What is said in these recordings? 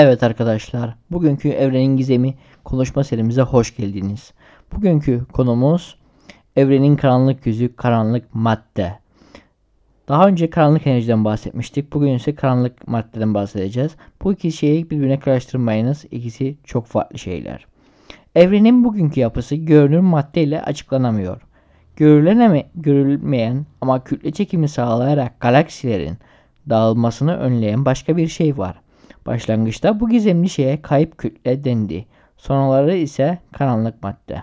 Evet arkadaşlar, bugünkü Evrenin Gizemi konuşma serimize hoş geldiniz. Bugünkü konumuz evrenin karanlık yüzü, karanlık madde. Daha önce karanlık enerjiden bahsetmiştik. Bugün ise karanlık maddeden bahsedeceğiz. Bu iki şeyi birbirine karıştırmayınız. İkisi çok farklı şeyler. Evrenin bugünkü yapısı görünür madde ile açıklanamıyor. Görüleneme, görülmeyen ama kütle çekimi sağlayarak galaksilerin dağılmasını önleyen başka bir şey var. Başlangıçta bu gizemli şeye kayıp kütle dendi. Sonraları ise karanlık madde.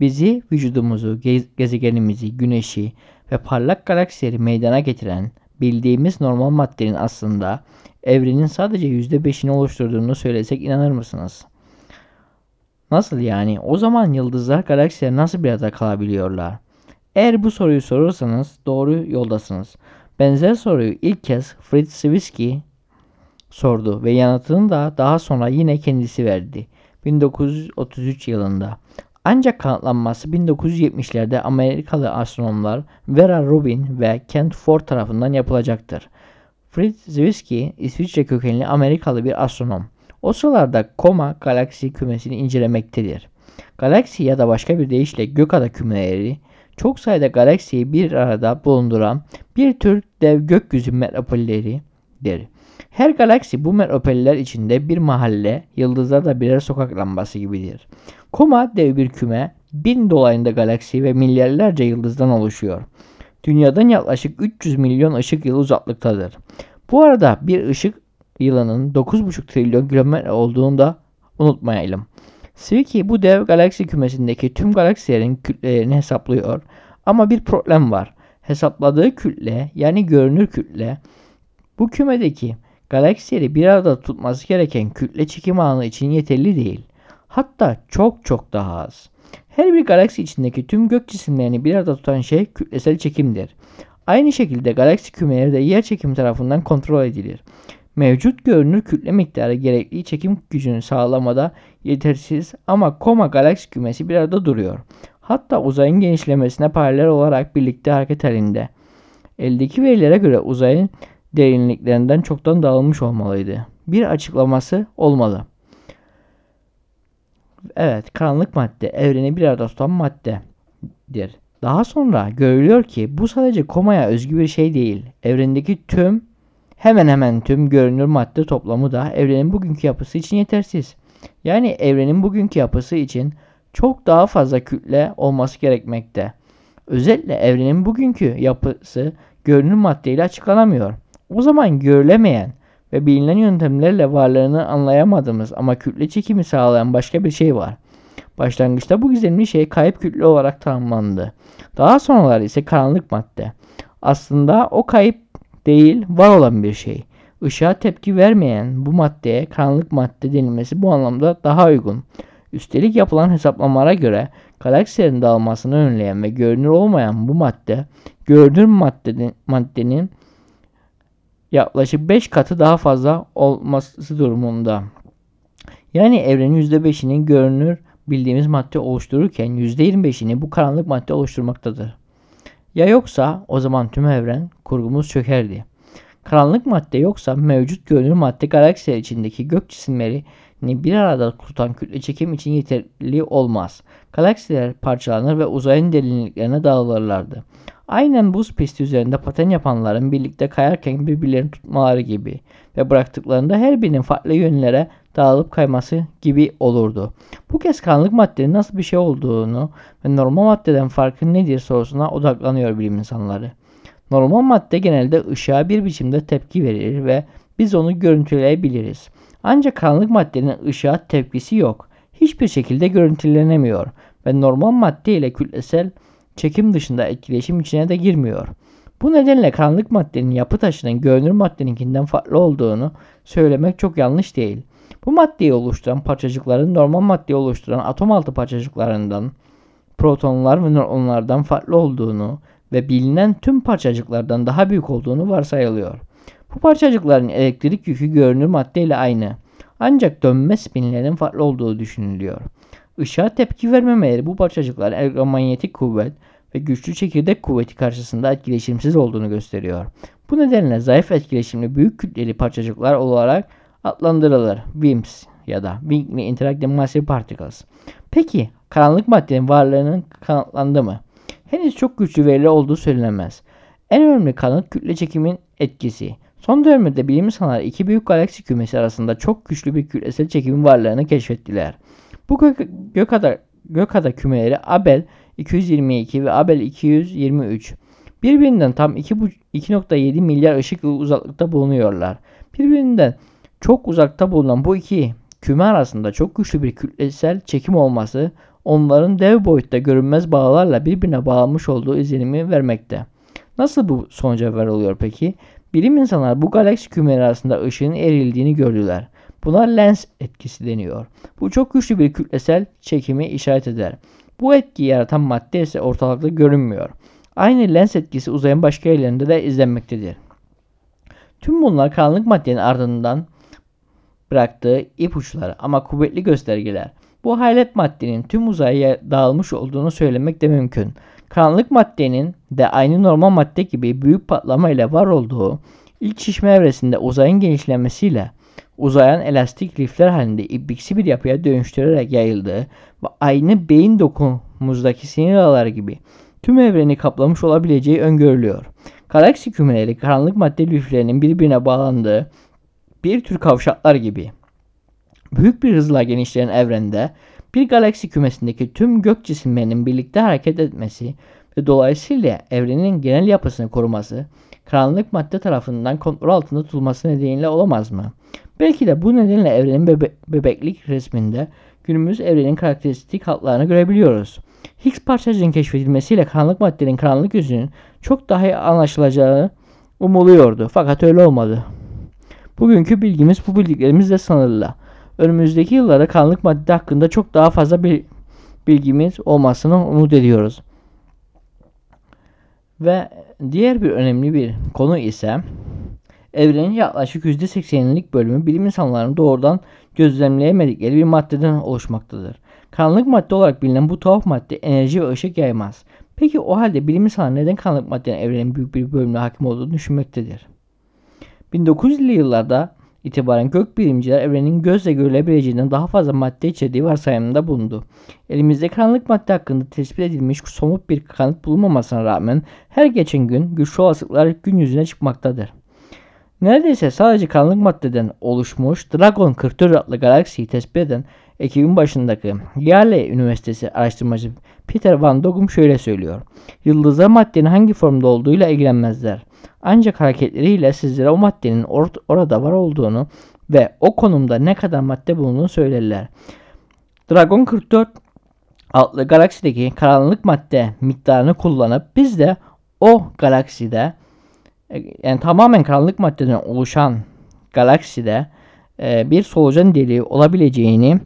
Bizi, vücudumuzu, gezegenimizi, güneşi ve parlak galaksileri meydana getiren bildiğimiz normal maddenin aslında evrenin sadece %5'ini oluşturduğunu söylesek inanır mısınız? Nasıl yani? O zaman yıldızlar galaksiler nasıl bir arada kalabiliyorlar? Eğer bu soruyu sorursanız doğru yoldasınız. Benzer soruyu ilk kez Fritz Zwicky sordu ve yanıtını da daha sonra yine kendisi verdi. 1933 yılında. Ancak kanıtlanması 1970'lerde Amerikalı astronomlar Vera Rubin ve Kent Ford tarafından yapılacaktır. Fritz Zwicky, İsviçre kökenli Amerikalı bir astronom. O sıralarda Koma galaksi kümesini incelemektedir. Galaksi ya da başka bir deyişle gökada kümeleri çok sayıda galaksiyi bir arada bulunduran bir tür dev gökyüzü metropolleri her galaksi bu metropoller içinde bir mahalle, yıldızlar da birer sokak lambası gibidir. Koma dev bir küme, bin dolayında galaksi ve milyarlarca yıldızdan oluşuyor. Dünyadan yaklaşık 300 milyon ışık yılı uzaklıktadır. Bu arada bir ışık yılının 9,5 trilyon kilometre olduğunu da unutmayalım. Swicky bu dev galaksi kümesindeki tüm galaksilerin kütlelerini hesaplıyor. Ama bir problem var. Hesapladığı kütle yani görünür kütle bu kümedeki galaksileri bir arada tutması gereken kütle çekim alanı için yeterli değil. Hatta çok çok daha az. Her bir galaksi içindeki tüm gök cisimlerini bir arada tutan şey kütlesel çekimdir. Aynı şekilde galaksi kümeleri de yer çekimi tarafından kontrol edilir. Mevcut görünür kütle miktarı gerekli çekim gücünü sağlamada yetersiz ama koma galaksi kümesi bir arada duruyor. Hatta uzayın genişlemesine paralel olarak birlikte hareket halinde. Eldeki verilere göre uzayın derinliklerinden çoktan dağılmış olmalıydı. Bir açıklaması olmalı. Evet, karanlık madde evreni bir arada tutan maddedir. Daha sonra görülüyor ki bu sadece komaya özgü bir şey değil. Evrendeki tüm hemen hemen tüm görünür madde toplamı da evrenin bugünkü yapısı için yetersiz. Yani evrenin bugünkü yapısı için çok daha fazla kütle olması gerekmekte. Özellikle evrenin bugünkü yapısı görünür maddeyle açıklanamıyor. O zaman görülemeyen ve bilinen yöntemlerle varlığını anlayamadığımız ama kütle çekimi sağlayan başka bir şey var. Başlangıçta bu gizemli şey kayıp kütle olarak tanımlandı. Daha sonralar ise karanlık madde. Aslında o kayıp değil, var olan bir şey. Işığa tepki vermeyen bu maddeye karanlık madde denilmesi bu anlamda daha uygun. Üstelik yapılan hesaplamalara göre galaksilerin dağılmasını önleyen ve görünür olmayan bu madde, görünür maddenin, maddenin yaklaşık 5 katı daha fazla olması durumunda. Yani evrenin %5'inin görünür bildiğimiz madde oluştururken %25'ini bu karanlık madde oluşturmaktadır. Ya yoksa o zaman tüm evren kurgumuz çökerdi. Karanlık madde yoksa mevcut görünür madde galaksiler içindeki gök cisimlerini bir arada tutan kütle çekim için yeterli olmaz. Galaksiler parçalanır ve uzayın derinliklerine dağılırlardı. Aynen buz pisti üzerinde paten yapanların birlikte kayarken birbirlerini tutmaları gibi ve bıraktıklarında her birinin farklı yönlere dağılıp kayması gibi olurdu. Bu kez karanlık maddenin nasıl bir şey olduğunu ve normal maddeden farkı nedir sorusuna odaklanıyor bilim insanları. Normal madde genelde ışığa bir biçimde tepki verir ve biz onu görüntüleyebiliriz. Ancak karanlık maddenin ışığa tepkisi yok. Hiçbir şekilde görüntülenemiyor ve normal madde ile kütlesel çekim dışında etkileşim içine de girmiyor. Bu nedenle karanlık maddenin yapı taşının görünür maddeninkinden farklı olduğunu söylemek çok yanlış değil. Bu maddeyi oluşturan parçacıkların normal maddeyi oluşturan atom altı parçacıklarından, protonlar ve nöronlardan farklı olduğunu ve bilinen tüm parçacıklardan daha büyük olduğunu varsayılıyor. Bu parçacıkların elektrik yükü görünür madde ile aynı. Ancak dönme spinlerinin farklı olduğu düşünülüyor. Işığa tepki vermemeleri bu parçacıklar elektromanyetik kuvvet ve güçlü çekirdek kuvveti karşısında etkileşimsiz olduğunu gösteriyor. Bu nedenle zayıf etkileşimli büyük kütleli parçacıklar olarak adlandırılır. WIMPs ya da Weakly Interactive Massive Particles. Peki karanlık maddenin varlığının kanıtlandı mı? Henüz çok güçlü veriler olduğu söylenemez. En önemli kanıt kütle çekimin etkisi. Son dönemde bilim insanlar iki büyük galaksi kümesi arasında çok güçlü bir kütlesel çekimin varlığını keşfettiler. Bu gök, gökada, gökada kümeleri Abel 222 ve Abel 223 birbirinden tam 2.7 milyar ışık yılı uzaklıkta bulunuyorlar. Birbirinden çok uzakta bulunan bu iki küme arasında çok güçlü bir kütlesel çekim olması onların dev boyutta görünmez bağlarla birbirine bağlanmış olduğu izlenimi vermekte. Nasıl bu sonuca varılıyor peki? Bilim insanlar bu galaksi kümeleri arasında ışığın erildiğini gördüler. Buna lens etkisi deniyor. Bu çok güçlü bir kütlesel çekimi işaret eder. Bu etkiyi yaratan madde ise ortalıkta görünmüyor. Aynı lens etkisi uzayın başka yerlerinde de izlenmektedir. Tüm bunlar karanlık maddenin ardından bıraktığı ipuçları ama kuvvetli göstergeler. Bu hayret maddenin tüm uzaya dağılmış olduğunu söylemek de mümkün. Karanlık maddenin de aynı normal madde gibi büyük patlama ile var olduğu ilk şişme evresinde uzayın genişlemesiyle uzayan elastik rifler halinde ibriksi bir yapıya dönüştürerek yayıldığı ve aynı beyin dokumuzdaki sinir ağları gibi tüm evreni kaplamış olabileceği öngörülüyor. Galaksi kümeleri karanlık madde liflerinin birbirine bağlandığı bir tür kavşaklar gibi. Büyük bir hızla genişleyen evrende bir galaksi kümesindeki tüm gök cisimlerinin birlikte hareket etmesi ve dolayısıyla evrenin genel yapısını koruması karanlık madde tarafından kontrol altında tutulması nedeniyle olamaz mı? Belki de bu nedenle evrenin bebe bebeklik resminde günümüz evrenin karakteristik hatlarını görebiliyoruz. Higgs parçacığının keşfedilmesiyle karanlık maddenin karanlık yüzünün çok daha iyi anlaşılacağı umuluyordu. Fakat öyle olmadı. Bugünkü bilgimiz bu bildiklerimizle sınırlı. Önümüzdeki yıllarda karanlık madde hakkında çok daha fazla bir bilgimiz olmasını umut ediyoruz. Ve diğer bir önemli bir konu ise evrenin yaklaşık %80'lik bölümü bilim insanlarının doğrudan gözlemleyemedikleri bir maddeden oluşmaktadır. Karanlık madde olarak bilinen bu tuhaf madde enerji ve ışık yaymaz. Peki o halde bilim insanları neden karanlık maddenin evrenin büyük bir bölümüne hakim olduğunu düşünmektedir? 1900'lü yıllarda itibaren gökbilimciler evrenin gözle görülebileceğinden daha fazla madde içerdiği varsayımında bulundu. Elimizde karanlık madde hakkında tespit edilmiş somut bir kanıt bulunmamasına rağmen her geçen gün güçlü olasılıklar gün yüzüne çıkmaktadır. Neredeyse sadece karanlık maddeden oluşmuş Dragon 44 adlı galaksiyi tespit eden ekibin başındaki Yale Üniversitesi araştırmacı Peter Van Dogum şöyle söylüyor. Yıldızlar maddenin hangi formda olduğuyla ilgilenmezler. Ancak hareketleriyle sizlere o maddenin or orada var olduğunu ve o konumda ne kadar madde bulunduğunu söylerler. Dragon 44 adlı galaksideki karanlık madde miktarını kullanıp biz de o galakside yani tamamen karanlık maddeden oluşan galakside e, bir solucan deliği olabileceğini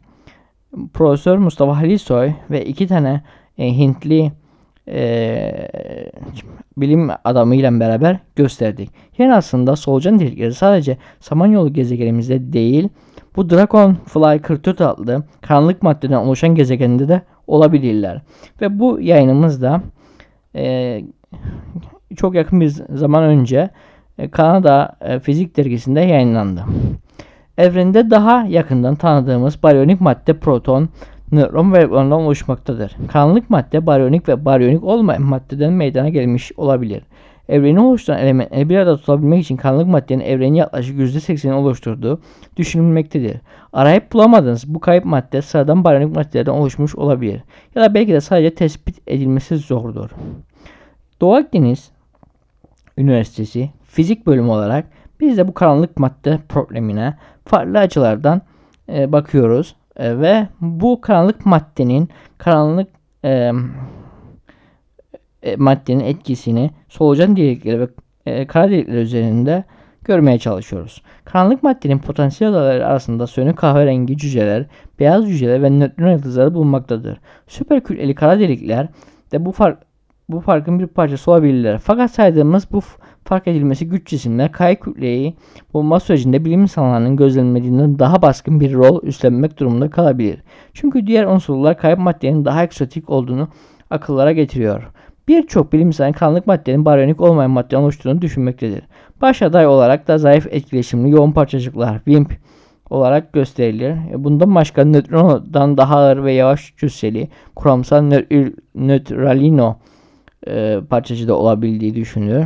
Profesör Mustafa Halisoy ve iki tane e, Hintli e, bilim adamıyla beraber gösterdik. Yani aslında solucan delikleri sadece Samanyolu gezegenimizde değil, bu Dragonfly 44 adlı karanlık maddeden oluşan gezegende de olabilirler. Ve bu yayınımızda e, çok yakın bir zaman önce e, Kanada e, Fizik Dergisi'nde yayınlandı. Evrende daha yakından tanıdığımız baryonik madde proton, nötron ve elektrondan oluşmaktadır. Karanlık madde baryonik ve baryonik olmayan maddeden meydana gelmiş olabilir. Evreni oluşturan elementleri bir arada tutabilmek için karanlık maddenin evreni yaklaşık %80'ini oluşturduğu düşünülmektedir. Arayıp bulamadığınız bu kayıp madde sıradan baryonik maddelerden oluşmuş olabilir. Ya da belki de sadece tespit edilmesi zordur. Doğu Akdeniz Üniversitesi Fizik Bölümü olarak biz de bu karanlık madde problemine farklı açılardan e, bakıyoruz e, ve bu karanlık maddenin karanlık e, e, maddenin etkisini solucan delikleri ve e, kara delikler üzerinde görmeye çalışıyoruz. Karanlık maddenin potansiyel adaları arasında sönük kahverengi cüceler, beyaz cüceler ve nötron yıldızları bulunmaktadır. Süper kütleli kara delikler de bu fark bu farkın bir parçası olabilirler. Fakat saydığımız bu fark edilmesi güç cisimler kay kütleyi bulma sürecinde bilim insanlarının gözlenmediğinden daha baskın bir rol üstlenmek durumunda kalabilir. Çünkü diğer unsurlar kayıp maddenin daha eksotik olduğunu akıllara getiriyor. Birçok bilim insanı karanlık maddenin baryonik olmayan madde oluştuğunu düşünmektedir. Baş aday olarak da zayıf etkileşimli yoğun parçacıklar WIMP olarak gösterilir. E, bundan başka nötrinodan daha ağır ve yavaş cüsseli kuramsal nö- nötralino e, parçacığı da olabildiği düşünülür.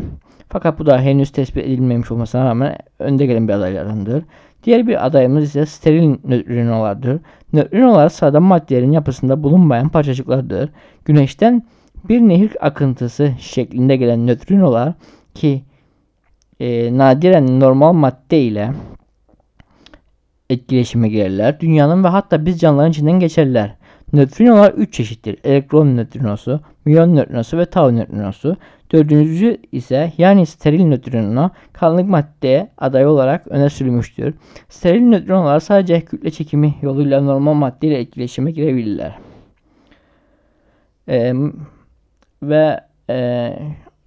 Fakat bu da henüz tespit edilmemiş olmasına rağmen önde gelen bir adaylardandır. Diğer bir adayımız ise steril nötrinolardır. Nötrinolar sıradan maddelerin yapısında bulunmayan parçacıklardır. Güneşten bir nehir akıntısı şeklinde gelen nötrinolar ki e, nadiren normal madde ile etkileşime girerler. Dünyanın ve hatta biz canlıların içinden geçerler. Nötrinolar 3 çeşittir. Elektron nötrinosu, müyon nötrinosu ve tau nötrinosu. Dördüncüsü ise yani steril nötrino karanlık maddeye aday olarak öne sürülmüştür. Steril nötrinolar sadece kütle çekimi yoluyla normal madde ile etkileşime girebilirler. Ee, ve e,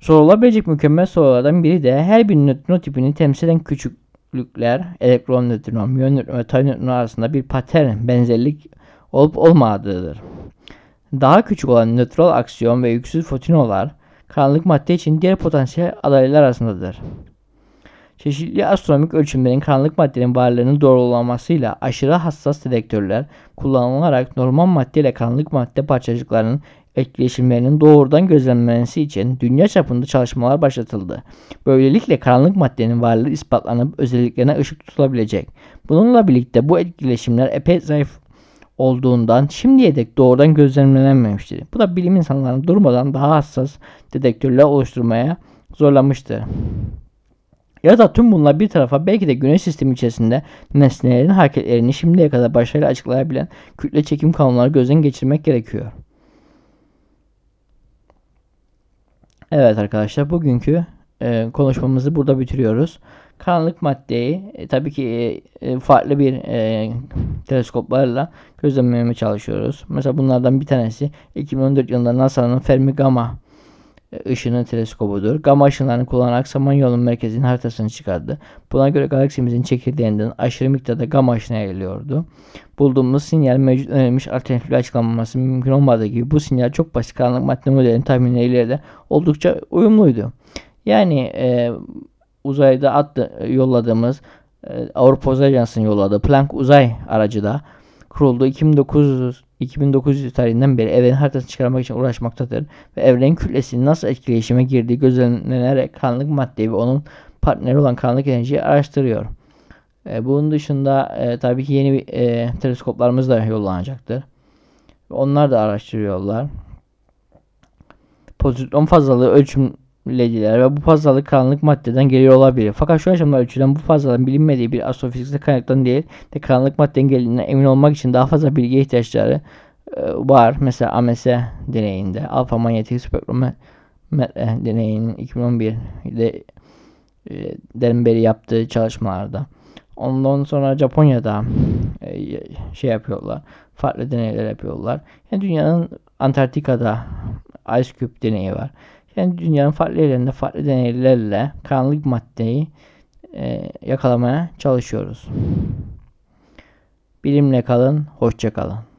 sorulabilecek mükemmel sorulardan biri de her bir nötrino tipini temsil eden küçüklükler, elektron nötrino, müyon nötrino ve tau nötrino arasında bir patern, benzerlik olup olmadığıdır. Daha küçük olan nötral aksiyon ve yüksüz fotinolar karanlık madde için diğer potansiyel adaylar arasındadır. Çeşitli astronomik ölçümlerin karanlık maddenin varlığını doğrulamasıyla aşırı hassas dedektörler kullanılarak normal madde ile karanlık madde parçacıklarının etkileşimlerinin doğrudan gözlenmesi için dünya çapında çalışmalar başlatıldı. Böylelikle karanlık maddenin varlığı ispatlanıp özelliklerine ışık tutulabilecek. Bununla birlikte bu etkileşimler epey zayıf olduğundan şimdiye dek doğrudan gözlemlenmemiştir. Bu da bilim insanlarını durmadan daha hassas dedektörler oluşturmaya zorlamıştır. Ya da tüm bunlar bir tarafa belki de güneş sistemi içerisinde nesnelerin hareketlerini şimdiye kadar başarıyla açıklayabilen kütle çekim kanunları gözden geçirmek gerekiyor. Evet arkadaşlar bugünkü e, konuşmamızı burada bitiriyoruz. Karanlık maddeyi e, tabii ki e, e farklı bir e, teleskoplarla gözlemlemeye çalışıyoruz. Mesela bunlardan bir tanesi 2014 yılında NASA'nın Fermi Gamma e, ışını teleskobudur. Gamma ışınlarını kullanarak Samanyolu'nun merkezinin haritasını çıkardı. Buna göre galaksimizin çekirdeğinden aşırı miktarda gamma ışını yayılıyordu. Bulduğumuz sinyal mevcut önerilmiş alternatifle açıklanmaması mümkün olmadığı gibi bu sinyal çok basit karanlık madde modelinin tahminleriyle de oldukça uyumluydu. Yani e, uzayda attı, yolladığımız e, Avrupa Uzay Ajansı'nın yolladığı Planck uzay aracı da kuruldu. 2009 2900 tarihinden beri evrenin haritasını çıkarmak için uğraşmaktadır ve evrenin kütlesinin nasıl etkileşime girdiği gözlenerek karanlık maddeyi ve onun partneri olan karanlık enerjiyi araştırıyor. E, bunun dışında e, tabii ki yeni e, teleskoplarımız da yollanacaktır. Onlar da araştırıyorlar. Pozitron fazlalığı ölçüm lediler ve bu fazlalık karanlık maddeden geliyor olabilir. Fakat şu aşamada ölçülen bu fazlalığın bilinmediği bir astrofiziksel kaynaktan değil de karanlık maddenin geldiğinden emin olmak için daha fazla bilgiye ihtiyaçları e, var. Mesela AMS deneyinde alfa manyetik spektrometre deneyinin 2011'de e, den beri yaptığı çalışmalarda. Ondan sonra Japonya'da e, şey yapıyorlar. Farklı deneyler yapıyorlar. Yani dünyanın Antarktika'da Ice Cube deneyi var. Yani dünyanın farklı yerlerinde farklı deneylerle karanlık maddeyi e, yakalamaya çalışıyoruz. Bilimle kalın, hoşça kalın.